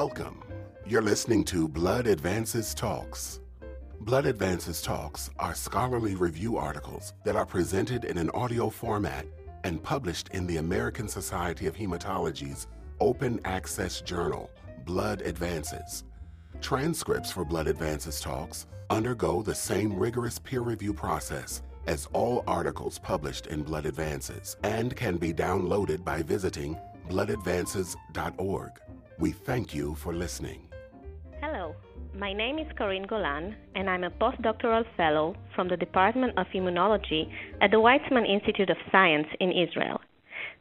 Welcome. You're listening to Blood Advances Talks. Blood Advances Talks are scholarly review articles that are presented in an audio format and published in the American Society of Hematology's open access journal, Blood Advances. Transcripts for Blood Advances Talks undergo the same rigorous peer review process as all articles published in Blood Advances and can be downloaded by visiting bloodadvances.org. We thank you for listening. Hello, my name is Corinne Golan, and I'm a postdoctoral fellow from the Department of Immunology at the Weizmann Institute of Science in Israel.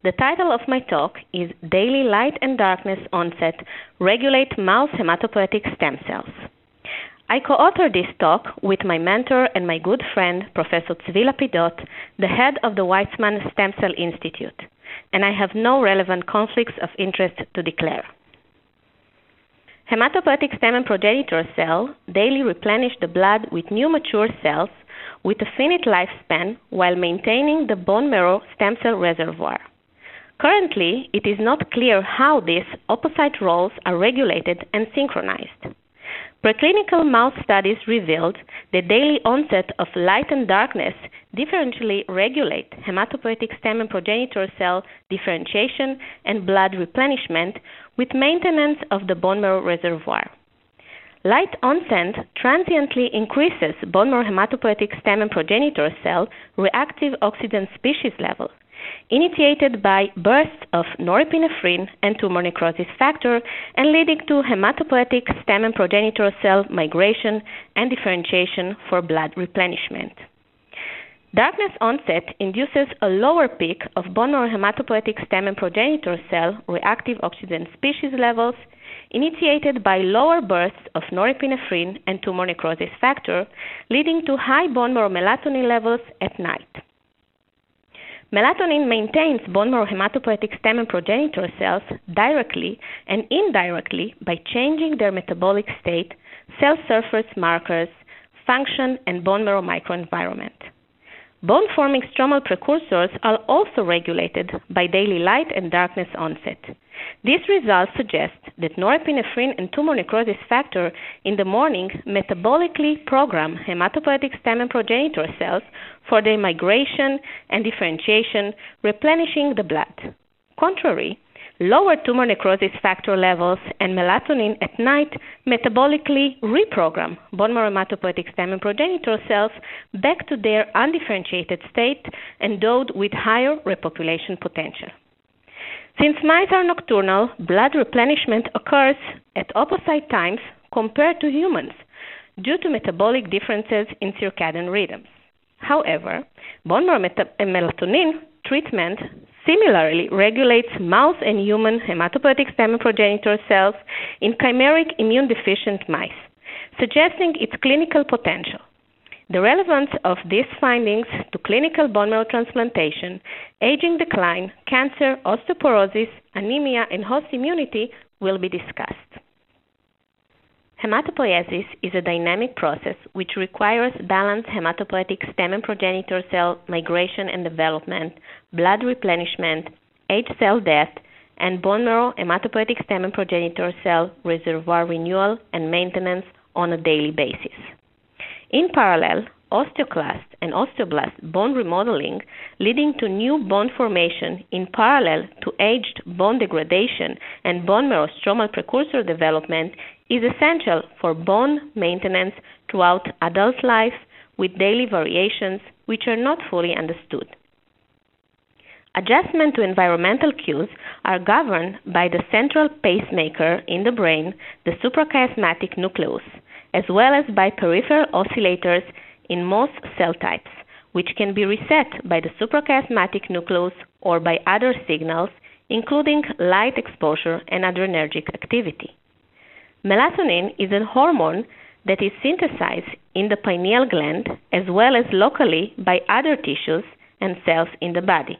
The title of my talk is Daily Light and Darkness Onset Regulate Mouse Hematopoietic Stem Cells. I co authored this talk with my mentor and my good friend, Professor Tzvi Lapidot, the head of the Weizmann Stem Cell Institute, and I have no relevant conflicts of interest to declare. Hematopoietic stem and progenitor cell daily replenish the blood with new mature cells with a finite lifespan while maintaining the bone marrow stem cell reservoir. Currently, it is not clear how these opposite roles are regulated and synchronized. Preclinical mouse studies revealed the daily onset of light and darkness differentially regulate hematopoietic stem and progenitor cell differentiation and blood replenishment with maintenance of the bone marrow reservoir. Light onset transiently increases bone marrow hematopoietic stem and progenitor cell reactive oxygen species level initiated by bursts of norepinephrine and tumor necrosis factor and leading to hematopoietic stem and progenitor cell migration and differentiation for blood replenishment. Darkness onset induces a lower peak of bone marrow hematopoietic stem and progenitor cell reactive oxygen species levels initiated by lower bursts of norepinephrine and tumor necrosis factor, leading to high bone marrow melatonin levels at night. Melatonin maintains bone marrow hematopoietic stem and progenitor cells directly and indirectly by changing their metabolic state, cell surface markers, function, and bone marrow microenvironment. Bone forming stromal precursors are also regulated by daily light and darkness onset. These results suggest that norepinephrine and tumor necrosis factor in the morning metabolically program hematopoietic stem and progenitor cells for their migration and differentiation, replenishing the blood. Contrary, lower tumor necrosis factor levels and melatonin at night metabolically reprogram bone marrow hematopoietic stem and progenitor cells back to their undifferentiated state endowed with higher repopulation potential. Since mice are nocturnal, blood replenishment occurs at opposite times compared to humans due to metabolic differences in circadian rhythms. However, bone marrow melatonin treatment similarly regulates mouse and human hematopoietic stem progenitor cells in chimeric immune deficient mice, suggesting its clinical potential. The relevance of these findings to clinical bone marrow transplantation, aging decline, cancer, osteoporosis, anemia, and host immunity will be discussed. Hematopoiesis is a dynamic process which requires balanced hematopoietic stem and progenitor cell migration and development, blood replenishment, age cell death, and bone marrow hematopoietic stem and progenitor cell reservoir renewal and maintenance on a daily basis. In parallel, osteoclast and osteoblast bone remodeling, leading to new bone formation in parallel to aged bone degradation and bone marrow stromal precursor development, is essential for bone maintenance throughout adult life with daily variations which are not fully understood. Adjustment to environmental cues are governed by the central pacemaker in the brain, the suprachiasmatic nucleus, as well as by peripheral oscillators in most cell types, which can be reset by the suprachiasmatic nucleus or by other signals, including light exposure and adrenergic activity. Melatonin is a hormone that is synthesized in the pineal gland as well as locally by other tissues and cells in the body.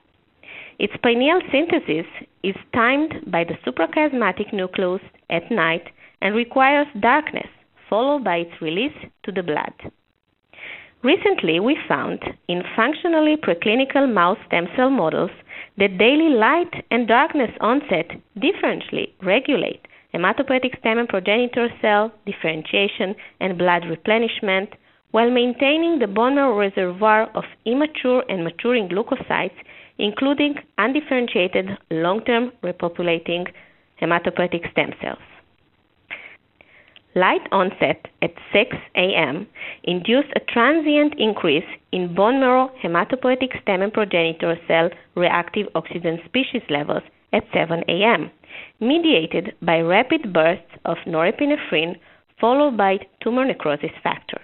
Its pineal synthesis is timed by the suprachiasmatic nucleus at night and requires darkness, followed by its release to the blood. Recently, we found in functionally preclinical mouse stem cell models that daily light and darkness onset differentially regulate hematopoietic stem and progenitor cell differentiation and blood replenishment, while maintaining the bone marrow reservoir of immature and maturing leukocytes, including undifferentiated long-term repopulating hematopoietic stem cells. Light onset at 6 a.m. induced a transient increase in bone marrow hematopoietic stem and progenitor cell reactive oxygen species levels at 7 a.m., mediated by rapid bursts of norepinephrine followed by tumor necrosis factor.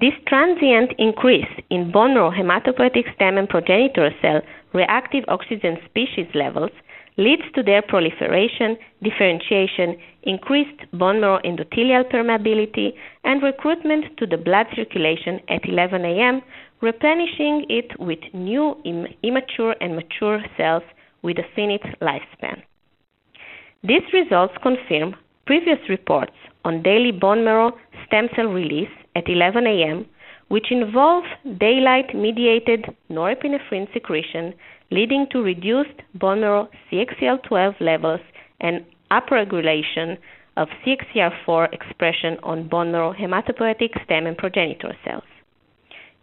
This transient increase in bone marrow hematopoietic stem and progenitor cell reactive oxygen species levels leads to their proliferation, differentiation, increased bone marrow endothelial permeability, and recruitment to the blood circulation at 11 a.m., replenishing it with new Im- immature and mature cells with a finite lifespan. These results confirm previous reports on daily bone marrow stem cell release at 11 a.m., which involve daylight mediated norepinephrine secretion leading to reduced bone marrow CXCL12 levels and upregulation of CXCR4 expression on bone marrow hematopoietic stem and progenitor cells.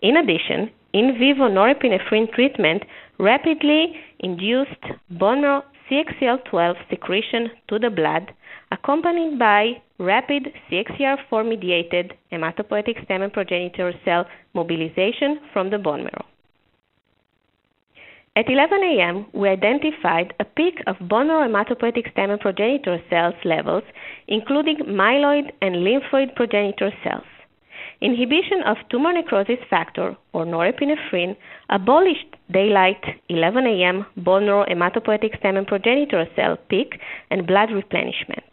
In addition, in vivo norepinephrine treatment rapidly induced bone marrow CXCL12 secretion to the blood, accompanied by rapid CXCR4 mediated hematopoietic stem and progenitor cell mobilization from the bone marrow. At 11 a.m., we identified a peak of bone marrow hematopoietic stem and progenitor cells levels, including myeloid and lymphoid progenitor cells. Inhibition of tumor necrosis factor, or norepinephrine, abolished daylight 11 a.m. bone marrow hematopoietic stem and progenitor cell peak and blood replenishment.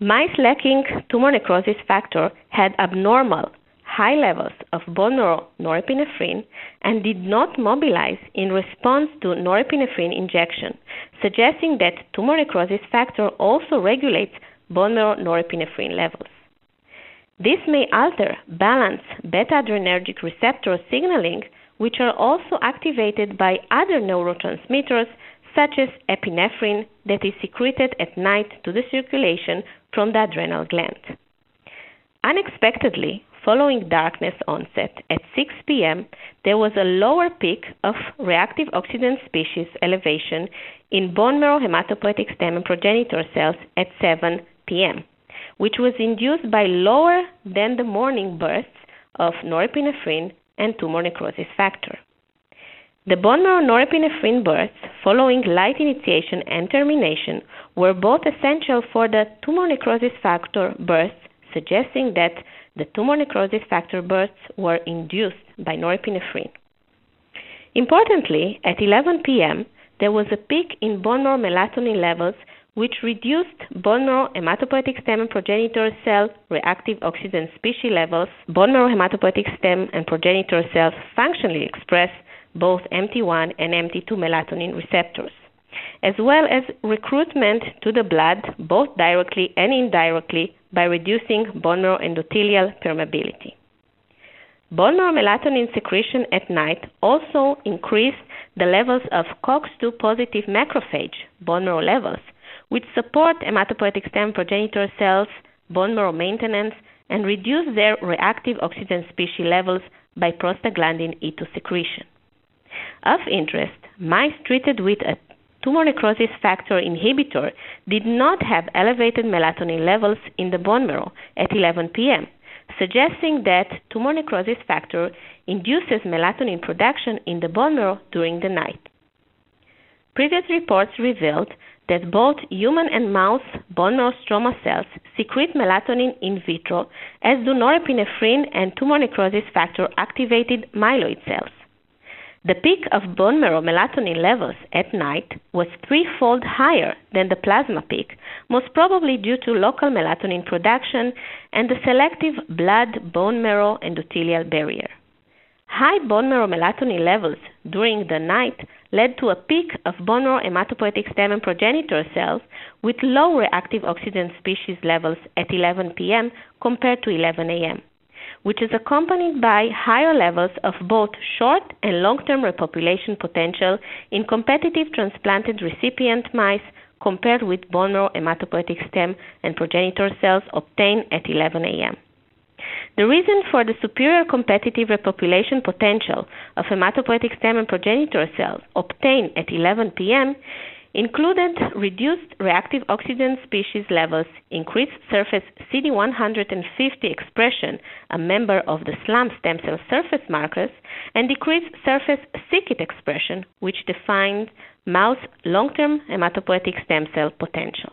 Mice lacking tumor necrosis factor had abnormal high levels of bone marrow norepinephrine and did not mobilize in response to norepinephrine injection, suggesting that tumor necrosis factor also regulates bone marrow norepinephrine levels. This may alter balance beta adrenergic receptor signaling, which are also activated by other neurotransmitters such as epinephrine that is secreted at night to the circulation from the adrenal gland. Unexpectedly, following darkness onset at 6 p.m., there was a lower peak of reactive oxygen species elevation in bone marrow hematopoietic stem and progenitor cells at 7 p.m., which was induced by lower than the morning bursts of norepinephrine and tumor necrosis factor. The bone marrow norepinephrine bursts following light initiation and termination were both essential for the tumor necrosis factor bursts, suggesting that the tumor necrosis factor bursts were induced by norepinephrine. Importantly, at 11 p.m., there was a peak in bone marrow melatonin levels, which reduced bone marrow hematopoietic stem and progenitor cell reactive oxygen species levels. Bone marrow hematopoietic stem and progenitor cells functionally express both MT1 and MT2 melatonin receptors as well as recruitment to the blood, both directly and indirectly, by reducing bone marrow endothelial permeability. Bone marrow melatonin secretion at night also increased the levels of COX2 positive macrophage bone marrow levels, which support hematopoietic stem progenitor cells bone marrow maintenance and reduce their reactive oxygen species levels by prostaglandin E2 secretion. Of interest, mice treated with a tumor necrosis factor inhibitor did not have elevated melatonin levels in the bone marrow at 11 p.m., suggesting that tumor necrosis factor induces melatonin production in the bone marrow during the night. Previous reports revealed that both human and mouse bone marrow stroma cells secrete melatonin in vitro, as do norepinephrine and tumor necrosis factor activated myeloid cells. The peak of bone marrow melatonin levels at night was threefold higher than the plasma peak, most probably due to local melatonin production and the selective blood bone marrow endothelial barrier. High bone marrow melatonin levels during the night led to a peak of bone marrow hematopoietic stem and progenitor cells with low reactive oxygen species levels at 11 p.m. compared to 11 a.m which is accompanied by higher levels of both short and long-term repopulation potential in competitive transplanted recipient mice compared with bone marrow hematopoietic stem and progenitor cells obtained at 11 a.m. The reason for the superior competitive repopulation potential of hematopoietic stem and progenitor cells obtained at 11 p.m. included reduced reactive oxygen species levels, increased surface CD150 expression, a member of the SLAM stem cell surface markers, and decreased surface c-KIT expression, which defined mouse long-term hematopoietic stem cell potential.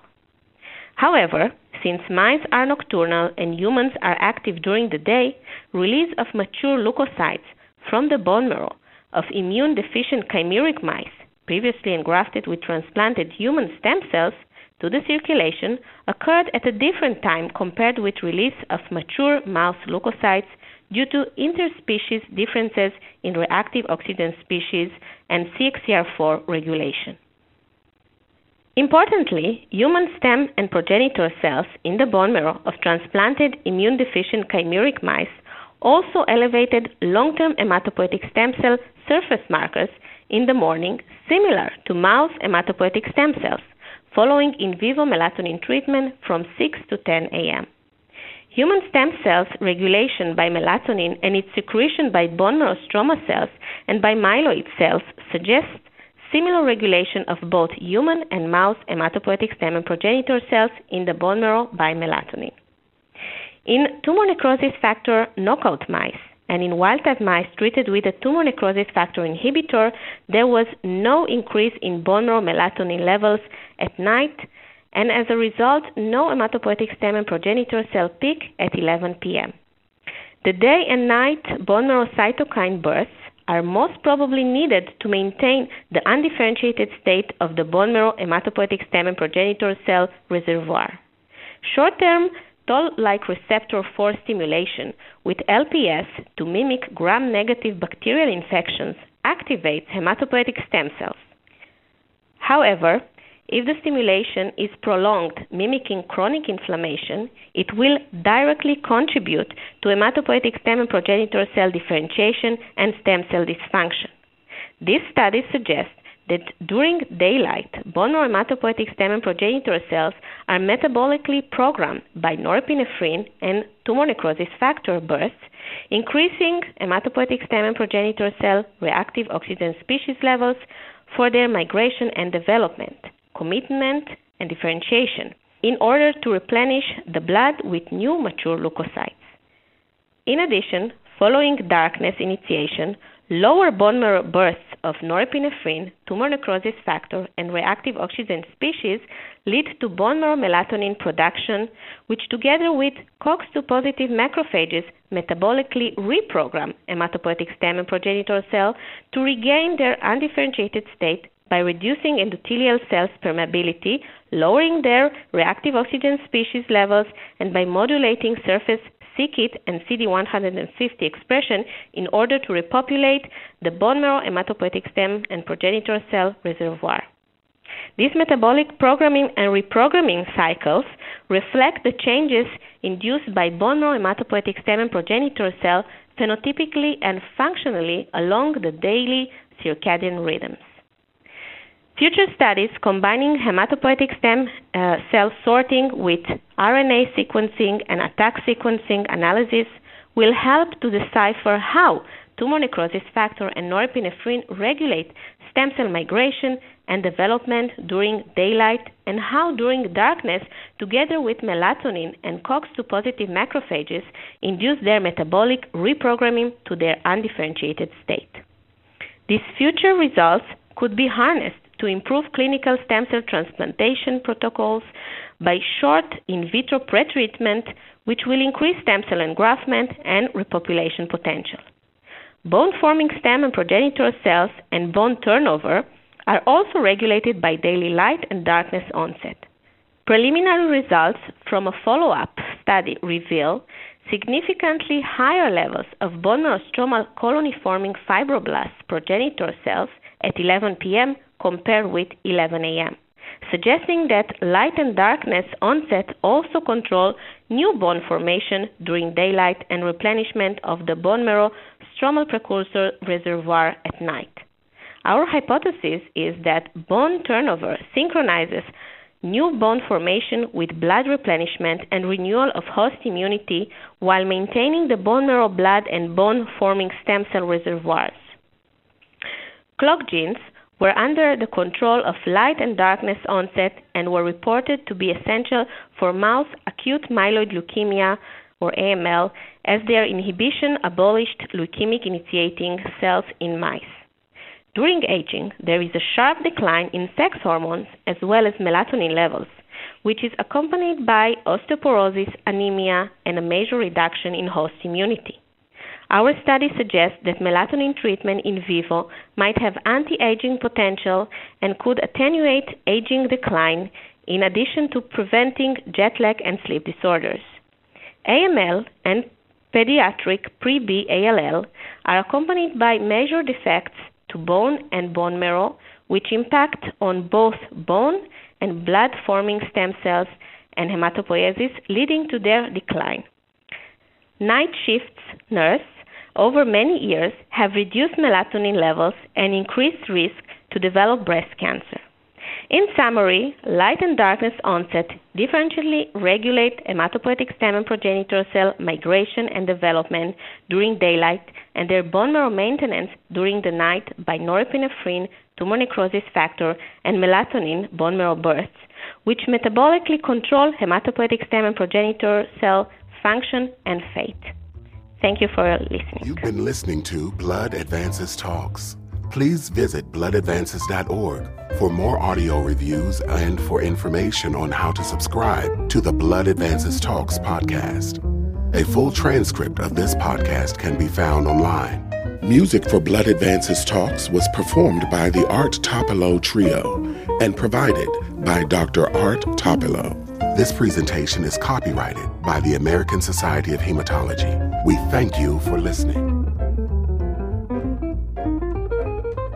However, since mice are nocturnal and humans are active during the day, release of mature leukocytes from the bone marrow of immune deficient chimeric mice previously engrafted with transplanted human stem cells to the circulation occurred at a different time compared with release of mature mouse leukocytes due to interspecies differences in reactive oxygen species and CXCR4 regulation. Importantly, human stem and progenitor cells in the bone marrow of transplanted immune deficient chimeric mice also elevated long term hematopoietic stem cell surface markers in the morning, similar to mouse hematopoietic stem cells, following in vivo melatonin treatment from 6 to 10 a.m. Human stem cells regulation by melatonin and its secretion by bone marrow stroma cells and by myeloid cells suggests similar regulation of both human and mouse hematopoietic stem and progenitor cells in the bone marrow by melatonin. In tumor necrosis factor knockout mice and in wild type mice treated with a tumor necrosis factor inhibitor, there was no increase in bone marrow melatonin levels at night, and as a result, no hematopoietic stem and progenitor cell peak at 11 p.m. The day and night bone marrow cytokine bursts are most probably needed to maintain the undifferentiated state of the bone marrow hematopoietic stem and progenitor cell reservoir. Short term toll-like receptor 4 stimulation with LPS to mimic gram-negative bacterial infections activates hematopoietic stem cells. However, if the stimulation is prolonged, mimicking chronic inflammation, it will directly contribute to hematopoietic stem and progenitor cell differentiation and stem cell dysfunction. This study suggests that during daylight, bone marrow hematopoietic stem and progenitor cells are metabolically programmed by norepinephrine and tumor necrosis factor bursts, increasing hematopoietic stem and progenitor cell reactive oxygen species levels for their migration and development commitment, and differentiation in order to replenish the blood with new mature leukocytes. In addition, following darkness initiation, lower bone marrow bursts of norepinephrine, tumor necrosis factor, and reactive oxygen species lead to bone marrow melatonin production, which together with COX2 positive macrophages metabolically reprogram hematopoietic stem and progenitor cell to regain their undifferentiated state by reducing endothelial cells permeability, lowering their reactive oxygen species levels, and by modulating surface c-KIT and CD150 expression in order to repopulate the bone marrow hematopoietic stem and progenitor cell reservoir. These metabolic programming and reprogramming cycles reflect the changes induced by bone marrow hematopoietic stem and progenitor cell phenotypically and functionally along the daily circadian rhythms. Future studies combining hematopoietic stem uh, cell sorting with RNA sequencing and ATAC sequencing analysis will help to decipher how tumor necrosis factor and norepinephrine regulate stem cell migration and development during daylight and how during darkness together with melatonin and COX2 positive macrophages induce their metabolic reprogramming to their undifferentiated state. These future results could be harnessed to improve clinical stem cell transplantation protocols by short in vitro pretreatment, which will increase stem cell engraftment and repopulation potential. Bone forming stem and progenitor cells and bone turnover are also regulated by daily light and darkness onset. Preliminary results from a follow up study reveal significantly higher levels of bone marrow stromal colony forming fibroblast progenitor cells at 11 p.m compared with 11 a.m., suggesting that light and darkness onset also control new bone formation during daylight and replenishment of the bone marrow stromal precursor reservoir at night. Our hypothesis is that bone turnover synchronizes new bone formation with blood replenishment and renewal of host immunity while maintaining the bone marrow blood and bone forming stem cell reservoirs. Clock genes were under the control of light and darkness onset and were reported to be essential for mouse acute myeloid leukemia or AML as their inhibition abolished leukemic initiating cells in mice. During aging, there is a sharp decline in sex hormones as well as melatonin levels, which is accompanied by osteoporosis, anemia, and a major reduction in host immunity. Our study suggests that melatonin treatment in vivo might have anti-aging potential and could attenuate aging decline in addition to preventing jet lag and sleep disorders. AML and pediatric pre-B ALL are accompanied by major defects to bone and bone marrow, which impact on both bone and blood forming stem cells and hematopoiesis, leading to their decline. Night shifts nurse over many years have reduced melatonin levels and increased risk to develop breast cancer. In summary, light and darkness onset differentially regulate hematopoietic stem and progenitor cell migration and development during daylight and their bone marrow maintenance during the night by norepinephrine, tumor necrosis factor, and melatonin bone marrow bursts, which metabolically control hematopoietic stem and progenitor cell function and fate. Thank you for listening. You've been listening to Blood Advances Talks please visit bloodadvances.org for more audio reviews and for information on how to subscribe to the Blood Advances Talks podcast. A full transcript of this podcast can be found online. Music for Blood Advances Talks was performed by the Art Topilo Trio and provided by Dr. Art Topilo. This presentation is copyrighted by the American Society of Hematology. We thank you for listening.